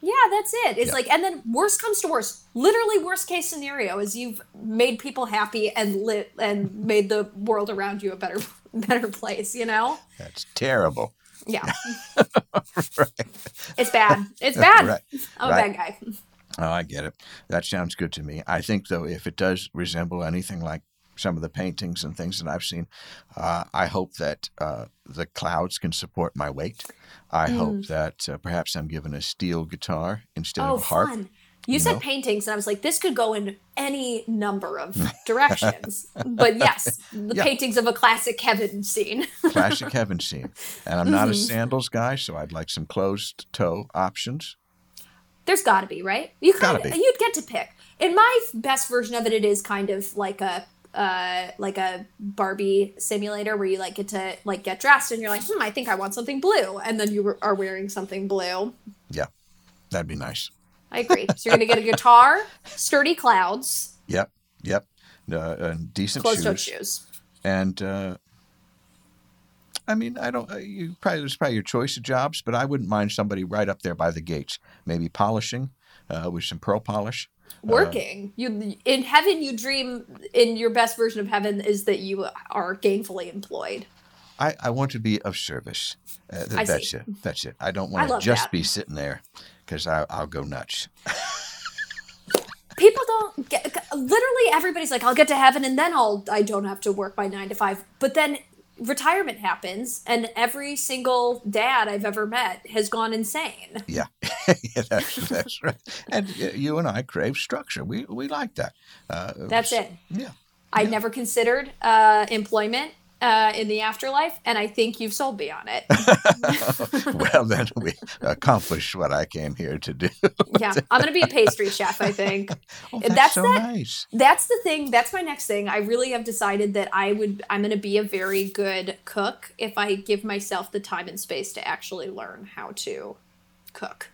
Yeah that's it it's Yeah. like and then worst comes to worst literally worst case scenario is you've made people happy and lit and made the world around you a better [LAUGHS] better place you know That's terrible. yeah [LAUGHS] right. it's bad it's bad Right. i'm Right. a bad guy Oh, I get it. That sounds good to me. I think, though, if it does resemble anything like some of the paintings and things that I've seen, uh, I hope that uh, the clouds can support my weight. I hope that uh, perhaps I'm given a steel guitar instead Mm. Oh, of a harp. fun. You, you said know? paintings, and I was like, this could go in any number of [LAUGHS] directions. but yes, [LAUGHS] the Yeah. paintings of a classic Kevin scene. [LAUGHS] Classic heaven scene. And I'm not a Mm-hmm. sandals guy, so I'd like some closed toe options. There's got to be, right? You kind Gotta of, be. you'd get to pick. In my best version of it, it is kind of like a uh, like a Barbie simulator where you like get to like get dressed and you're like, hmm, I think I want something blue, and then you are wearing something blue. Yeah, that'd be nice. I agree. so you're gonna get a guitar, [LAUGHS] sturdy clouds, Yep, yep. Uh, and decent closed-toed shoes. shoes. And uh, I mean, I don't. Uh, you probably there's probably your choice of jobs, but I wouldn't mind somebody right up there by the gates, maybe polishing uh, with some pearl polish. Working. you in heaven, you dream in your best version of heaven is that you are gainfully employed. I, I want to be of service. Uh, th- that's see. it. That's it. I don't I want to just that. be sitting there because I'll go nuts. People don't get literally everybody's like, I'll get to heaven and then I'll I don't have to work by nine to five. But then retirement happens and every single dad I've ever met has gone insane. Yeah, [LAUGHS] yeah that's, that's right. And you and I crave structure. We we like that. Uh, That's it. Yeah. I never considered uh, employment uh, in the afterlife, and I think you've sold me on it. [LAUGHS] [LAUGHS] well, then we accomplished what I came here to do. [LAUGHS] yeah, I'm gonna be a pastry chef. I think. Oh, That's that's so that- nice. that's the thing that's my next thing i really have decided that i would i'm going to be a very good cook if i give myself the time and space to actually learn how to cook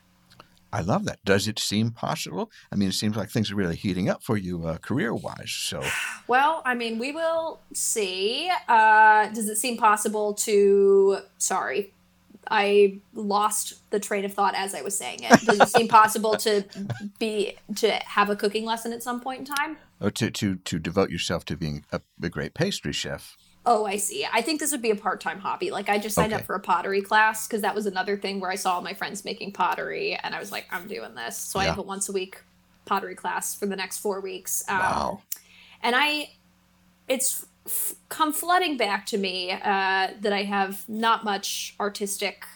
I love that. Does it seem possible? I mean, it seems like things are really heating up for you uh, career wise. So, well i mean we will see uh, does it seem possible to sorry I lost the train of thought as I was saying it. Does it seem [LAUGHS] possible to be to have a cooking lesson at some point in time? Or to, to, to devote yourself to being a, a great pastry chef. Oh, I see. I think this would be a part-time hobby. Like I just signed Okay. up for a pottery class because that was another thing where I saw all my friends making pottery, and I was like, I'm doing this. So I have a once a week pottery class for the next four weeks. Um, Wow. and I, it's f- come flooding back to me uh, that I have not much artistic,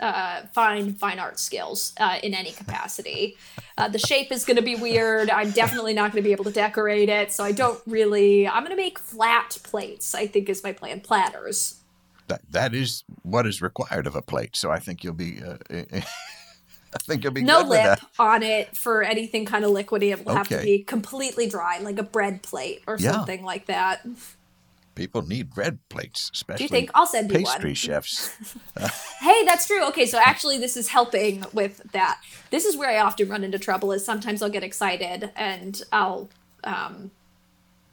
uh, fine fine art skills uh, in any capacity. Uh, the shape is going to be weird. I'm definitely not going to be able to decorate it, so I don't really. I'm going to make flat plates. I think is my plan. Platters. That, that is what is required of a plate. So I think you'll be. Uh, [LAUGHS] I think you'll be No good lip that. on it for anything kind of liquidy. It will have to be completely dry, like a bread plate or Yeah. something like that. People need bread plates, especially think? I'll send you one. pastry chefs. [LAUGHS] Hey, that's true. Okay, so actually, this is helping with that. This is where I often run into trouble. Is sometimes I'll get excited and I'll, um,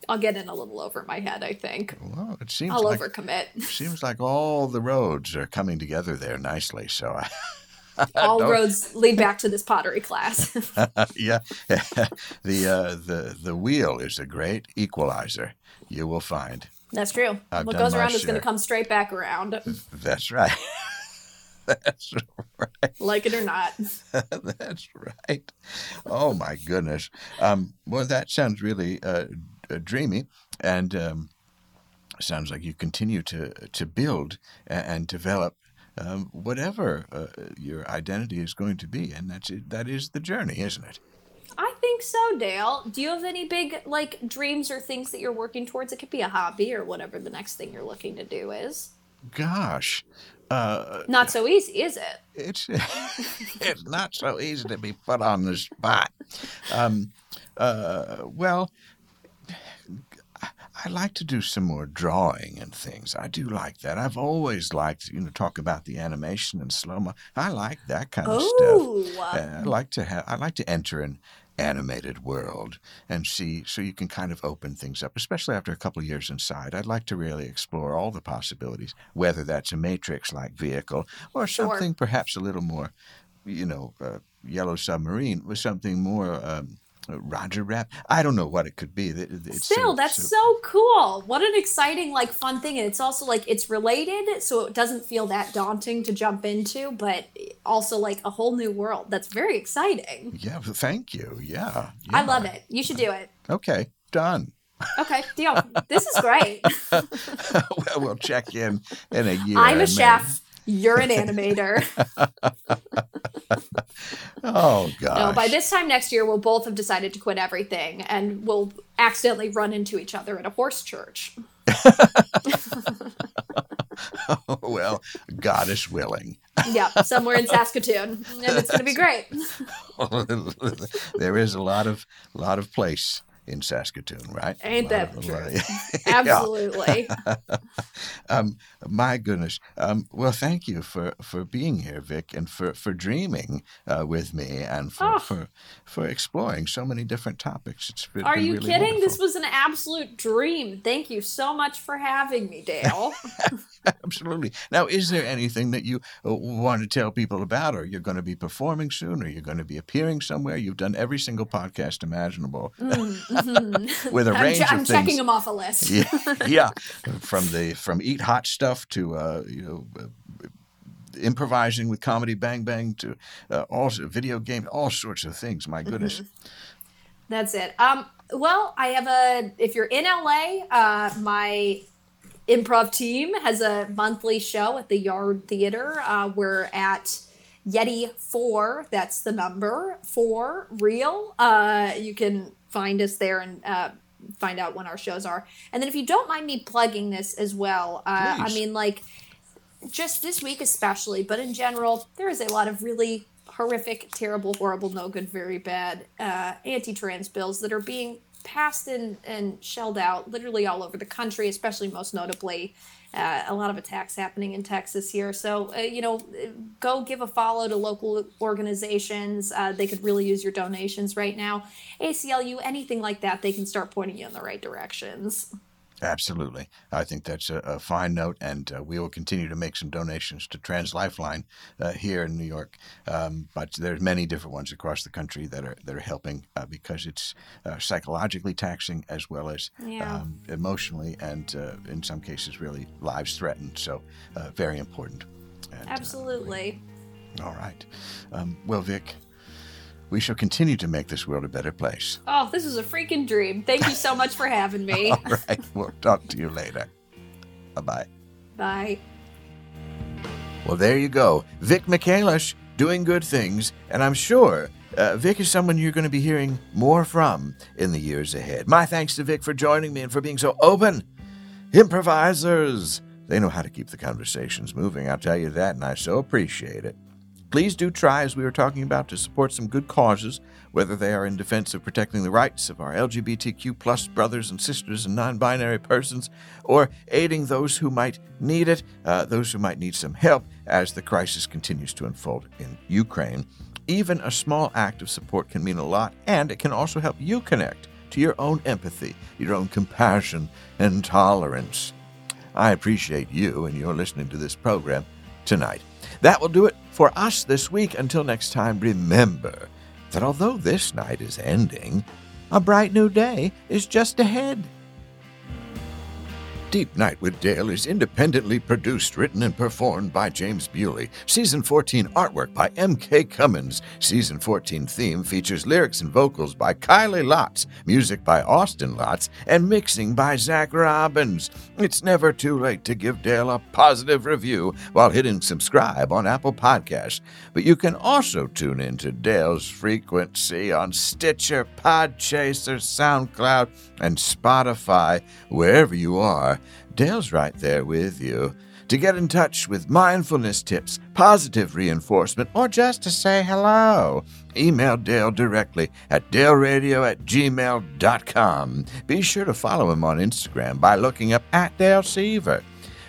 I'll get in a little over my head. I think Well, it seems I'll like overcommit. seems like all the roads are coming together there nicely. So I, [LAUGHS] All don't- roads lead back to this pottery class. [LAUGHS] yeah, the uh, the the wheel is a great equalizer. You will find. That's true. I've what goes around is going to come straight back around, That's right. [LAUGHS] That's right. like it or not. [LAUGHS] That's right. Oh my goodness. Um, well, that sounds really uh, dreamy, and um, sounds like you continue to to build and develop um, whatever uh, your identity is going to be, and that's it. That is the journey, isn't it? Think so, Dale. Do you have any big like dreams or things that you're working towards? It could be a hobby or whatever the next thing you're looking to do is. Gosh. Uh, Not so easy, is it? it's [LAUGHS] it's not so easy to be put on the spot. Um, uh, well, I like to do some more drawing and things. I do like that. I've always liked, you know, talk about the animation and slow mo. I like that kind of stuff. Oh, Uh, I like to have. I like to enter an animated world and see, so you can kind of open things up, especially after a couple of years inside. I'd like to really explore all the possibilities, whether that's a Matrix-like vehicle or Sure. something perhaps a little more, you know, uh, Yellow Submarine with something more. Um, Roger Rabbit. I don't know what it could be. It- it- It's Still, so- that's so- so cool. What an exciting, like, fun thing. And it's also like it's related, so it doesn't feel that daunting to jump into, but also like a whole new world. That's very exciting. Yeah, thank you. Yeah, I love it. You should do it. Okay, done. Okay, deal. this is great. [LAUGHS] well, we'll check in in a [LAUGHS] year. I'm a chef. You're an [LAUGHS] animator. Oh gosh. No, by this time next year, we'll both have decided to quit everything and we'll accidentally run into each other at a horse church. oh, [LAUGHS] well, goddess willing. yeah, somewhere in Saskatoon. And it's going to be [LAUGHS] great. there is a lot of lot of place in Saskatoon, right? Ain't that true? a lot of- [LAUGHS] Absolutely. [LAUGHS] um, my goodness. Um, well, thank you for, for being here, Vic, and for, for dreaming uh, with me and for, Oh. for for exploring so many different topics. It's been, Are been you really kidding? wonderful. This was an absolute dream. Thank you so much for having me, Dale. [LAUGHS] Absolutely. Now, is there anything that you uh, want to tell people about, or you're going to be performing soon, or you're going to be appearing somewhere? You've done every single podcast imaginable with a I'm, range che- of I'm things. checking them off a list. yeah, [LAUGHS] yeah, from the from eat hot stuff to uh, you know. Uh, improvising with comedy bang bang to uh, all video games all sorts of things my goodness Mm-hmm. That's it. Um, well, I have a. If you're in LA, uh, my improv team has a monthly show at the Yard Theater. Uh, we're at Yeti Four. That's the number four real. Uh, you can find us there and. Uh, find out when our shows are and then if you don't mind me plugging this as well uh, i mean like just this week especially, but in general, there is a lot of really horrific, terrible, horrible, no good, very bad uh, anti-trans bills that are being passed and, and shelled out literally all over the country, especially most notably uh, a lot of attacks happening in Texas here. So, uh, you know, go give a follow to local organizations. Uh, they could really use your donations right now. ACLU, anything like that, they can start pointing you in the right directions. Absolutely. I think that's a, a fine note, and uh, we will continue to make some donations to Trans Lifeline uh, here in New York. Um, but there's many different ones across the country that are that are helping uh, because it's uh, psychologically taxing as well as Yeah. um, emotionally, and uh, in some cases, really lives threatened. So, uh, very important. And, Absolutely. all right. Um, well, Vic, we shall continue to make this world a better place. Oh, this is a freaking dream. Thank you so [LAUGHS] much for having me. All right. We'll talk to you later. Bye bye. Bye. Well, there you go. Vic Michaelis doing good things, and I'm sure uh, Vic is someone you're going to be hearing more from in the years ahead. My thanks to Vic for joining me and for being so open. Improvisers! They know how to keep the conversations moving, I'll tell you that, and I so appreciate it. Please do try, as we were talking about, to support some good causes, whether they are in defense of protecting the rights of our LGBTQ plus brothers and sisters and non binary persons, or aiding those who might need it, uh, those who might need some help as the crisis continues to unfold in Ukraine. Even a small act of support can mean a lot, and it can also help you connect to your own empathy, your own compassion and tolerance. I appreciate you, and you're listening to this program tonight. That will do it for us this week. Until next time, remember that although this night is ending, a bright new day is just ahead. Deep Night with Dale is independently produced, written, and performed by James Bewley. Season 14 artwork by M.K. Cummins. Season 14 theme features lyrics and vocals by Kylie Lotz, music by Austin Lotz, and mixing by Zach Robbins. It's never too late to give Dale a positive review while hitting subscribe on Apple Podcasts. But you can also tune in to Dale's frequency on Stitcher, Podchaser, SoundCloud, and Spotify, wherever you are. Dale's right there with you. To get in touch with mindfulness tips, positive reinforcement, or just to say hello, email Dale directly at daleradio at gmail.com. Be sure to follow him on Instagram by looking up at Dale Seaver.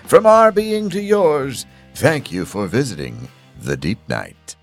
From our being to yours, thank you for visiting The Deep Night.